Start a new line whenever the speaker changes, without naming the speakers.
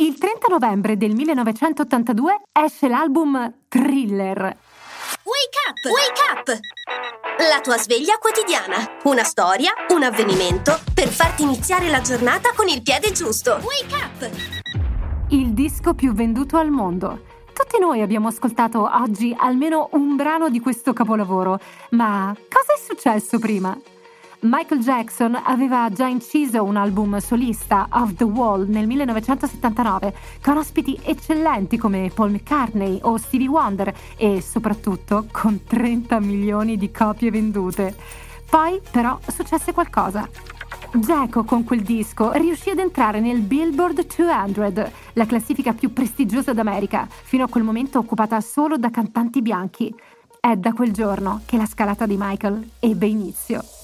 Il 30 novembre del 1982 esce l'album Thriller.
Wake up! Wake up! La tua sveglia quotidiana. Una storia, un avvenimento per farti iniziare la giornata con il piede giusto. Wake up!
Il disco più venduto al mondo. Tutti noi abbiamo ascoltato oggi almeno un brano di questo capolavoro, ma cosa è successo prima? Michael Jackson aveva già inciso un album solista, Of the Wall, nel 1979, con ospiti eccellenti come Paul McCartney o Stevie Wonder e soprattutto con 30 milioni di copie vendute. Poi però successe qualcosa. Geco con quel disco riuscì ad entrare nel Billboard 200, la classifica più prestigiosa d'America, fino a quel momento occupata solo da cantanti bianchi. È da quel giorno che la scalata di Michael ebbe inizio.